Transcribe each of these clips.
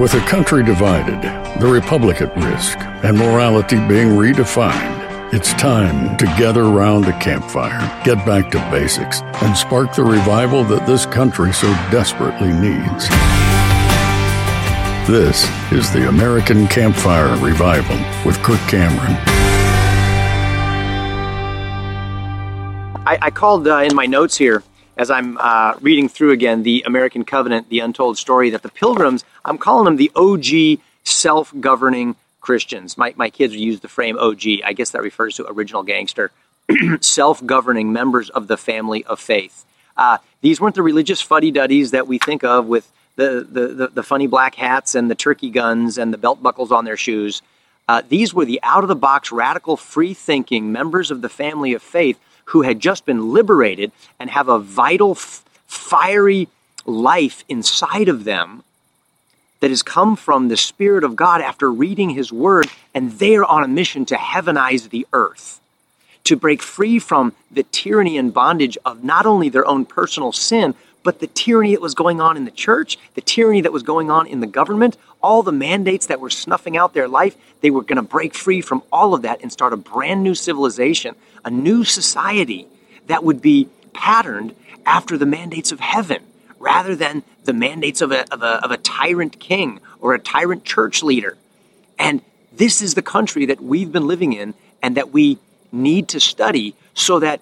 With a country divided, the republic at risk, and morality being redefined, it's time to gather around a campfire, get back to basics, and spark the revival that this country so desperately needs. This is the American Campfire Revival with Kirk Cameron. I, I called uh, in my notes here as I'm uh, reading through again the American Covenant, the untold story, that the Pilgrims, I'm calling them the OG self governing Christians. My, my kids use the frame OG. I guess that refers to original gangster. self governing members of the family of faith. Uh, these weren't the religious fuddy duddies that we think of with the, the, the, the, funny black hats and the turkey guns and the belt buckles on their shoes. Uh, these were the out of the box, radical, free thinking members of the family of faith who had just been liberated and have a vital, f- fiery life inside of them that has come from the Spirit of God after reading His Word, and they are on a mission to heavenize the earth, to break free from the tyranny and bondage of not only their own personal sin, but the tyranny that was going on in the church, the tyranny that was going on in the government, all the mandates that were snuffing out their life, they were going to break free from all of that and start a brand new civilization, a new society that would be patterned after the mandates of heaven rather than the mandates of a, of a, of a tyrant king or a tyrant church leader. And this is the country that we've been living in and that we need to study so that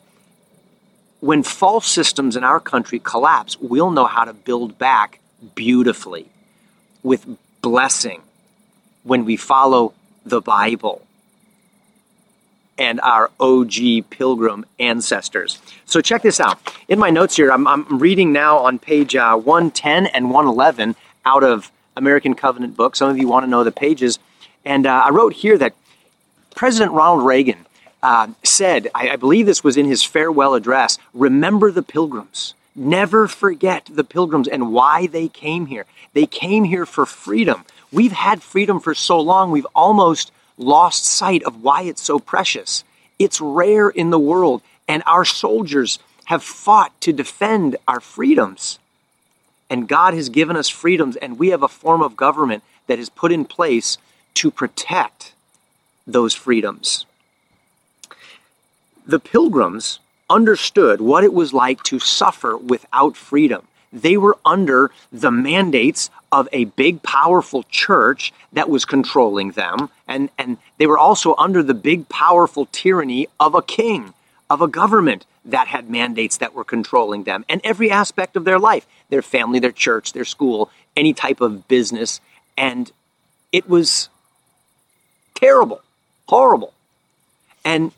when false systems in our country collapse, we'll know how to build back beautifully with blessing when we follow the Bible and our OG pilgrim ancestors. So check this out. In my notes here, I'm, I'm reading now on page uh, 110 and 111 out of American Covenant book. Some of you want to know the pages. And uh, I wrote here that President Ronald Reagan uh, said, I, I believe this was in his farewell address, remember the pilgrims. Never forget the pilgrims and why they came here. They came here for freedom. We've had freedom for so long, we've almost lost sight of why it's so precious. It's rare in the world, and our soldiers have fought to defend our freedoms. And God has given us freedoms, and we have a form of government that is put in place to protect those freedoms. The pilgrims understood what it was like to suffer without freedom. They were under the mandates of a big, powerful church that was controlling them, and, and they were also under the big, powerful tyranny of a king, of a government that had mandates that were controlling them, and every aspect of their life their family, their church, their school, any type of business. And it was terrible, horrible. And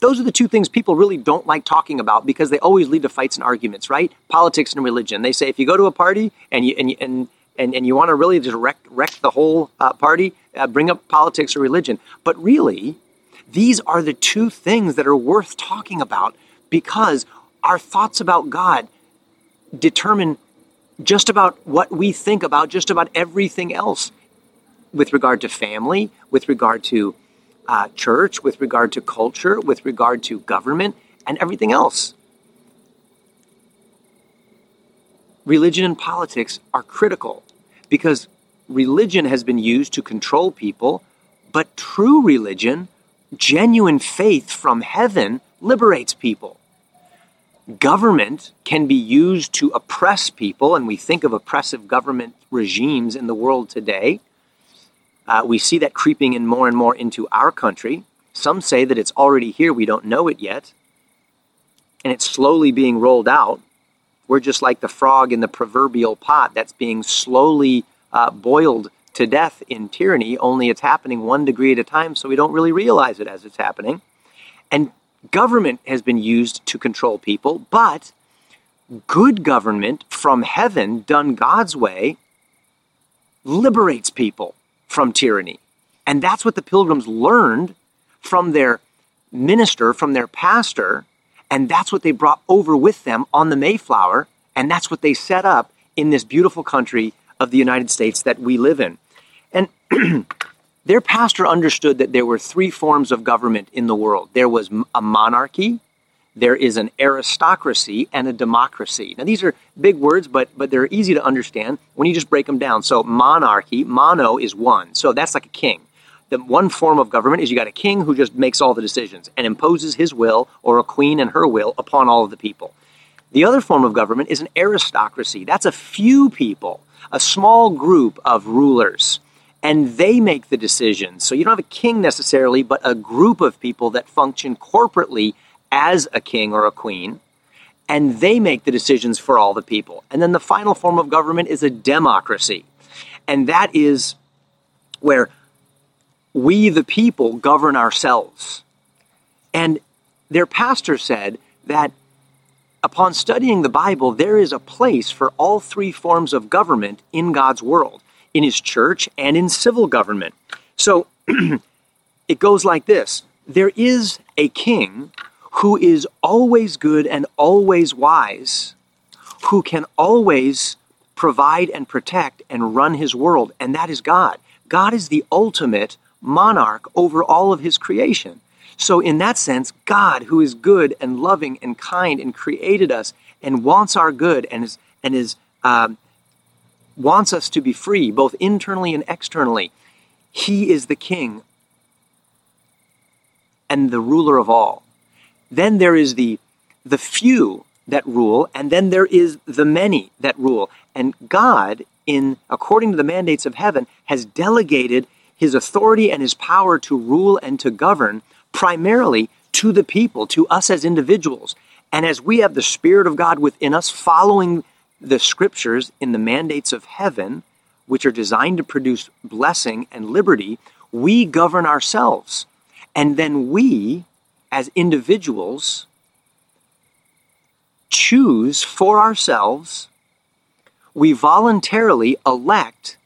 those are the two things people really don't like talking about because they always lead to fights and arguments, right? Politics and religion. They say if you go to a party and you and and and, and you want to really just wreck, wreck the whole uh, party, uh, bring up politics or religion. But really, these are the two things that are worth talking about because our thoughts about God determine just about what we think about just about everything else with regard to family, with regard to uh, church, with regard to culture, with regard to government, and everything else. Religion and politics are critical because religion has been used to control people, but true religion, genuine faith from heaven, liberates people. Government can be used to oppress people, and we think of oppressive government regimes in the world today. Uh, we see that creeping in more and more into our country. Some say that it's already here, we don't know it yet. And it's slowly being rolled out. We're just like the frog in the proverbial pot that's being slowly uh, boiled to death in tyranny, only it's happening one degree at a time, so we don't really realize it as it's happening. And government has been used to control people, but good government from heaven, done God's way, liberates people from tyranny. And that's what the pilgrims learned from their minister, from their pastor, and that's what they brought over with them on the Mayflower, and that's what they set up in this beautiful country of the United States that we live in. And their pastor understood that there were three forms of government in the world there was a monarchy, there is an aristocracy and a democracy. Now, these are big words, but, but they're easy to understand when you just break them down. So, monarchy, mono is one. So, that's like a king. The one form of government is you got a king who just makes all the decisions and imposes his will or a queen and her will upon all of the people. The other form of government is an aristocracy. That's a few people, a small group of rulers, and they make the decisions. So you don't have a king necessarily, but a group of people that function corporately as a king or a queen, and they make the decisions for all the people. And then the final form of government is a democracy. And that is where we, the people, govern ourselves. And their pastor said that upon studying the Bible, there is a place for all three forms of government in God's world, in His church and in civil government. So it goes like this There is a king who is always good and always wise, who can always provide and protect and run his world, and that is God. God is the ultimate monarch over all of his creation. So, in that sense, God, who is good and loving and kind and created us and wants our good and is and is um, wants us to be free, both internally and externally, He is the King and the ruler of all. Then there is the the few that rule, and then there is the many that rule. And God, in according to the mandates of heaven, has delegated his authority and his power to rule and to govern primarily to the people, to us as individuals. And as we have the Spirit of God within us, following the scriptures in the mandates of heaven, which are designed to produce blessing and liberty, we govern ourselves. And then we, as individuals, choose for ourselves, we voluntarily elect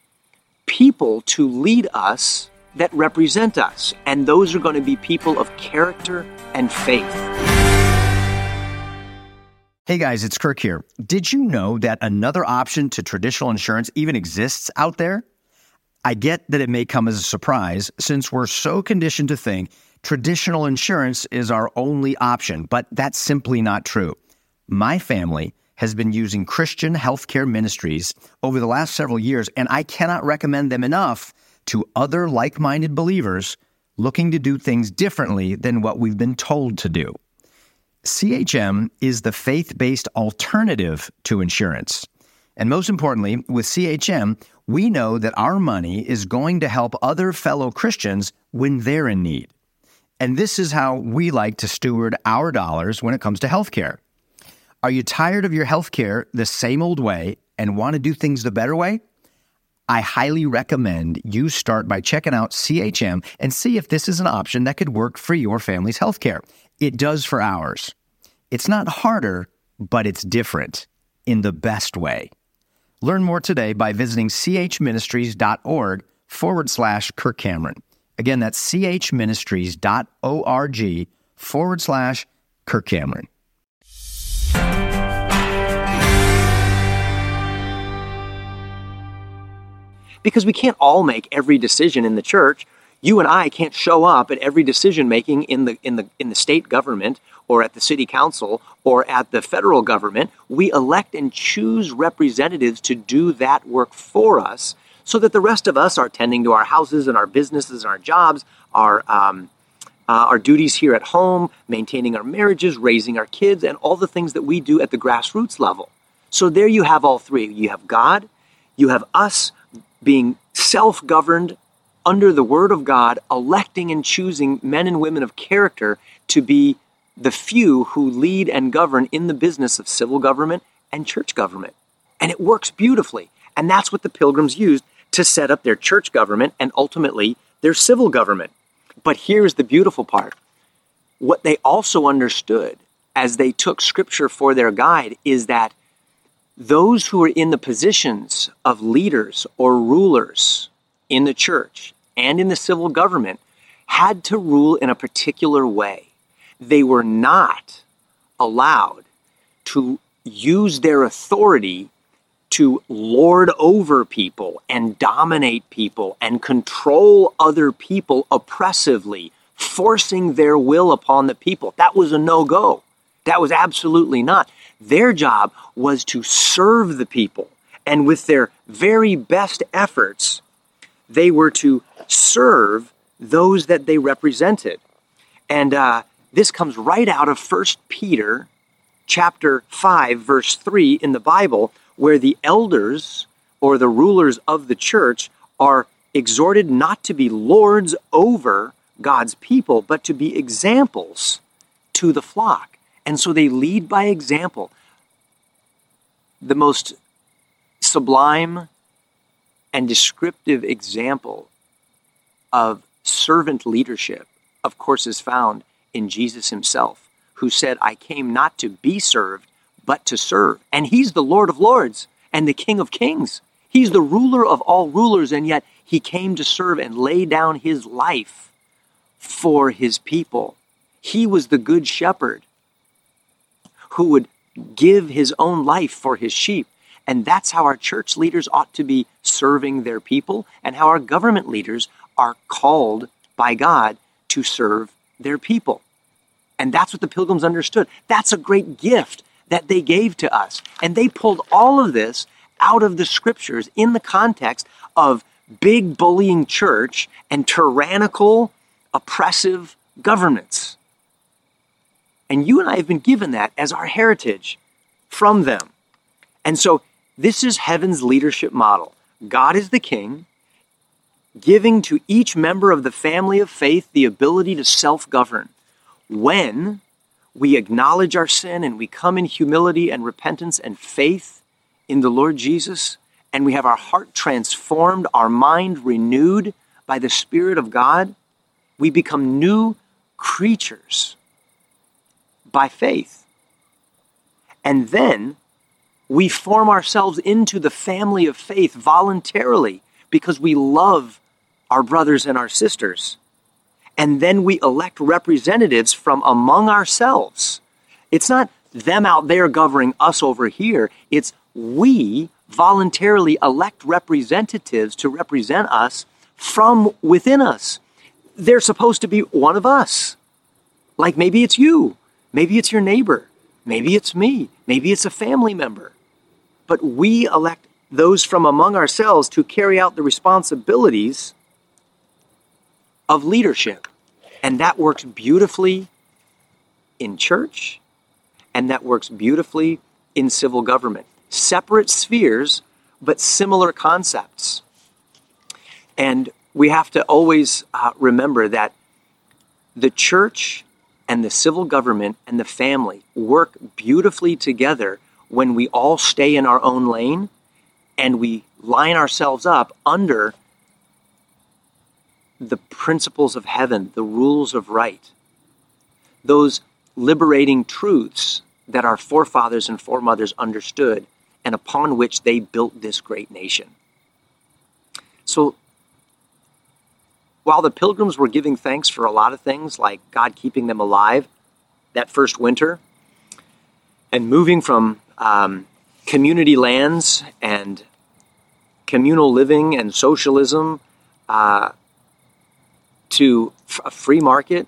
people to lead us that represent us. And those are going to be people of character and faith. Hey guys, it's Kirk here. Did you know that another option to traditional insurance even exists out there? I get that it may come as a surprise since we're so conditioned to think traditional insurance is our only option, but that's simply not true. My family has been using Christian healthcare ministries over the last several years, and I cannot recommend them enough to other like minded believers looking to do things differently than what we've been told to do. CHM is the faith based alternative to insurance. And most importantly, with CHM, we know that our money is going to help other fellow Christians when they're in need. And this is how we like to steward our dollars when it comes to healthcare. Are you tired of your healthcare the same old way and want to do things the better way? I highly recommend you start by checking out CHM and see if this is an option that could work for your family's healthcare. It does for ours. It's not harder, but it's different in the best way. Learn more today by visiting chministries.org forward slash Kirk Cameron. Again, that's chministries.org forward slash Kirk Cameron. because we can't all make every decision in the church. You and I can't show up at every decision making in the in the in the state government or at the city council or at the federal government. We elect and choose representatives to do that work for us so that the rest of us are tending to our houses and our businesses and our jobs, our um, uh, our duties here at home, maintaining our marriages, raising our kids, and all the things that we do at the grassroots level. So there you have all three. You have God, you have us being self governed under the Word of God, electing and choosing men and women of character to be the few who lead and govern in the business of civil government and church government. And it works beautifully. And that's what the pilgrims used to set up their church government and ultimately their civil government. But here's the beautiful part what they also understood as they took scripture for their guide is that those who are in the positions of leaders or rulers in the church and in the civil government had to rule in a particular way. They were not allowed to use their authority to lord over people and dominate people and control other people oppressively, forcing their will upon the people. That was a no go. That was absolutely not. Their job was to serve the people. And with their very best efforts, they were to serve those that they represented. And uh, this comes right out of 1 Peter chapter 5, verse 3 in the Bible, where the elders or the rulers of the church are exhorted not to be lords over God's people, but to be examples to the flock. And so they lead by example. The most sublime and descriptive example of servant leadership, of course, is found in Jesus himself, who said, I came not to be served, but to serve. And he's the Lord of Lords and the King of Kings. He's the ruler of all rulers, and yet he came to serve and lay down his life for his people. He was the good shepherd who would give his own life for his sheep. And that's how our church leaders ought to be serving their people, and how our government leaders are called by God to serve their people. And that's what the pilgrims understood. That's a great gift that they gave to us. And they pulled all of this out of the scriptures in the context of big bullying church and tyrannical oppressive governments. And you and I have been given that as our heritage from them. And so this is heaven's leadership model. God is the king, giving to each member of the family of faith the ability to self govern. When we acknowledge our sin and we come in humility and repentance and faith in the Lord Jesus, and we have our heart transformed, our mind renewed by the Spirit of God, we become new creatures by faith. And then we form ourselves into the family of faith voluntarily because we love our brothers and our sisters. And then we elect representatives from among ourselves. It's not them out there governing us over here, it's we voluntarily elect representatives to represent us from within us they're supposed to be one of us. Like maybe it's you, maybe it's your neighbor, maybe it's me, maybe it's a family member. But we elect those from among ourselves to carry out the responsibilities of leadership. And that works beautifully in church, and that works beautifully in civil government. Separate spheres, but similar concepts. And we have to always uh, remember that the church and the civil government and the family work beautifully together when we all stay in our own lane and we line ourselves up under the principles of heaven, the rules of right, those liberating truths that our forefathers and foremothers understood and upon which they built this great nation. So while the pilgrims were giving thanks for a lot of things, like God keeping them alive that first winter, and moving from um, community lands and communal living and socialism uh, to a free market,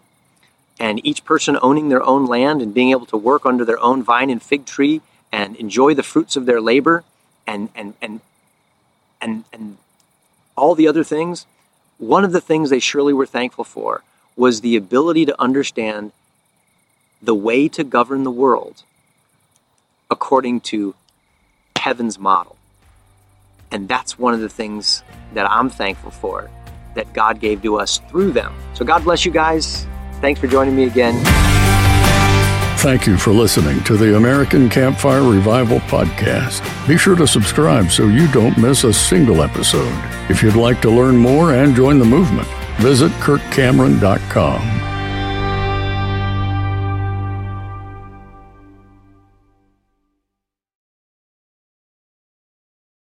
and each person owning their own land and being able to work under their own vine and fig tree and enjoy the fruits of their labor and and and and and all the other things one of the things they surely were thankful for was the ability to understand the way to govern the world according to heaven's model. And that's one of the things that I'm thankful for that God gave to us through them. So God bless you guys. Thanks for joining me again. Thank you for listening to the American Campfire Revival Podcast. Be sure to subscribe so you don't miss a single episode. If you'd like to learn more and join the movement, visit kirkcameron.com.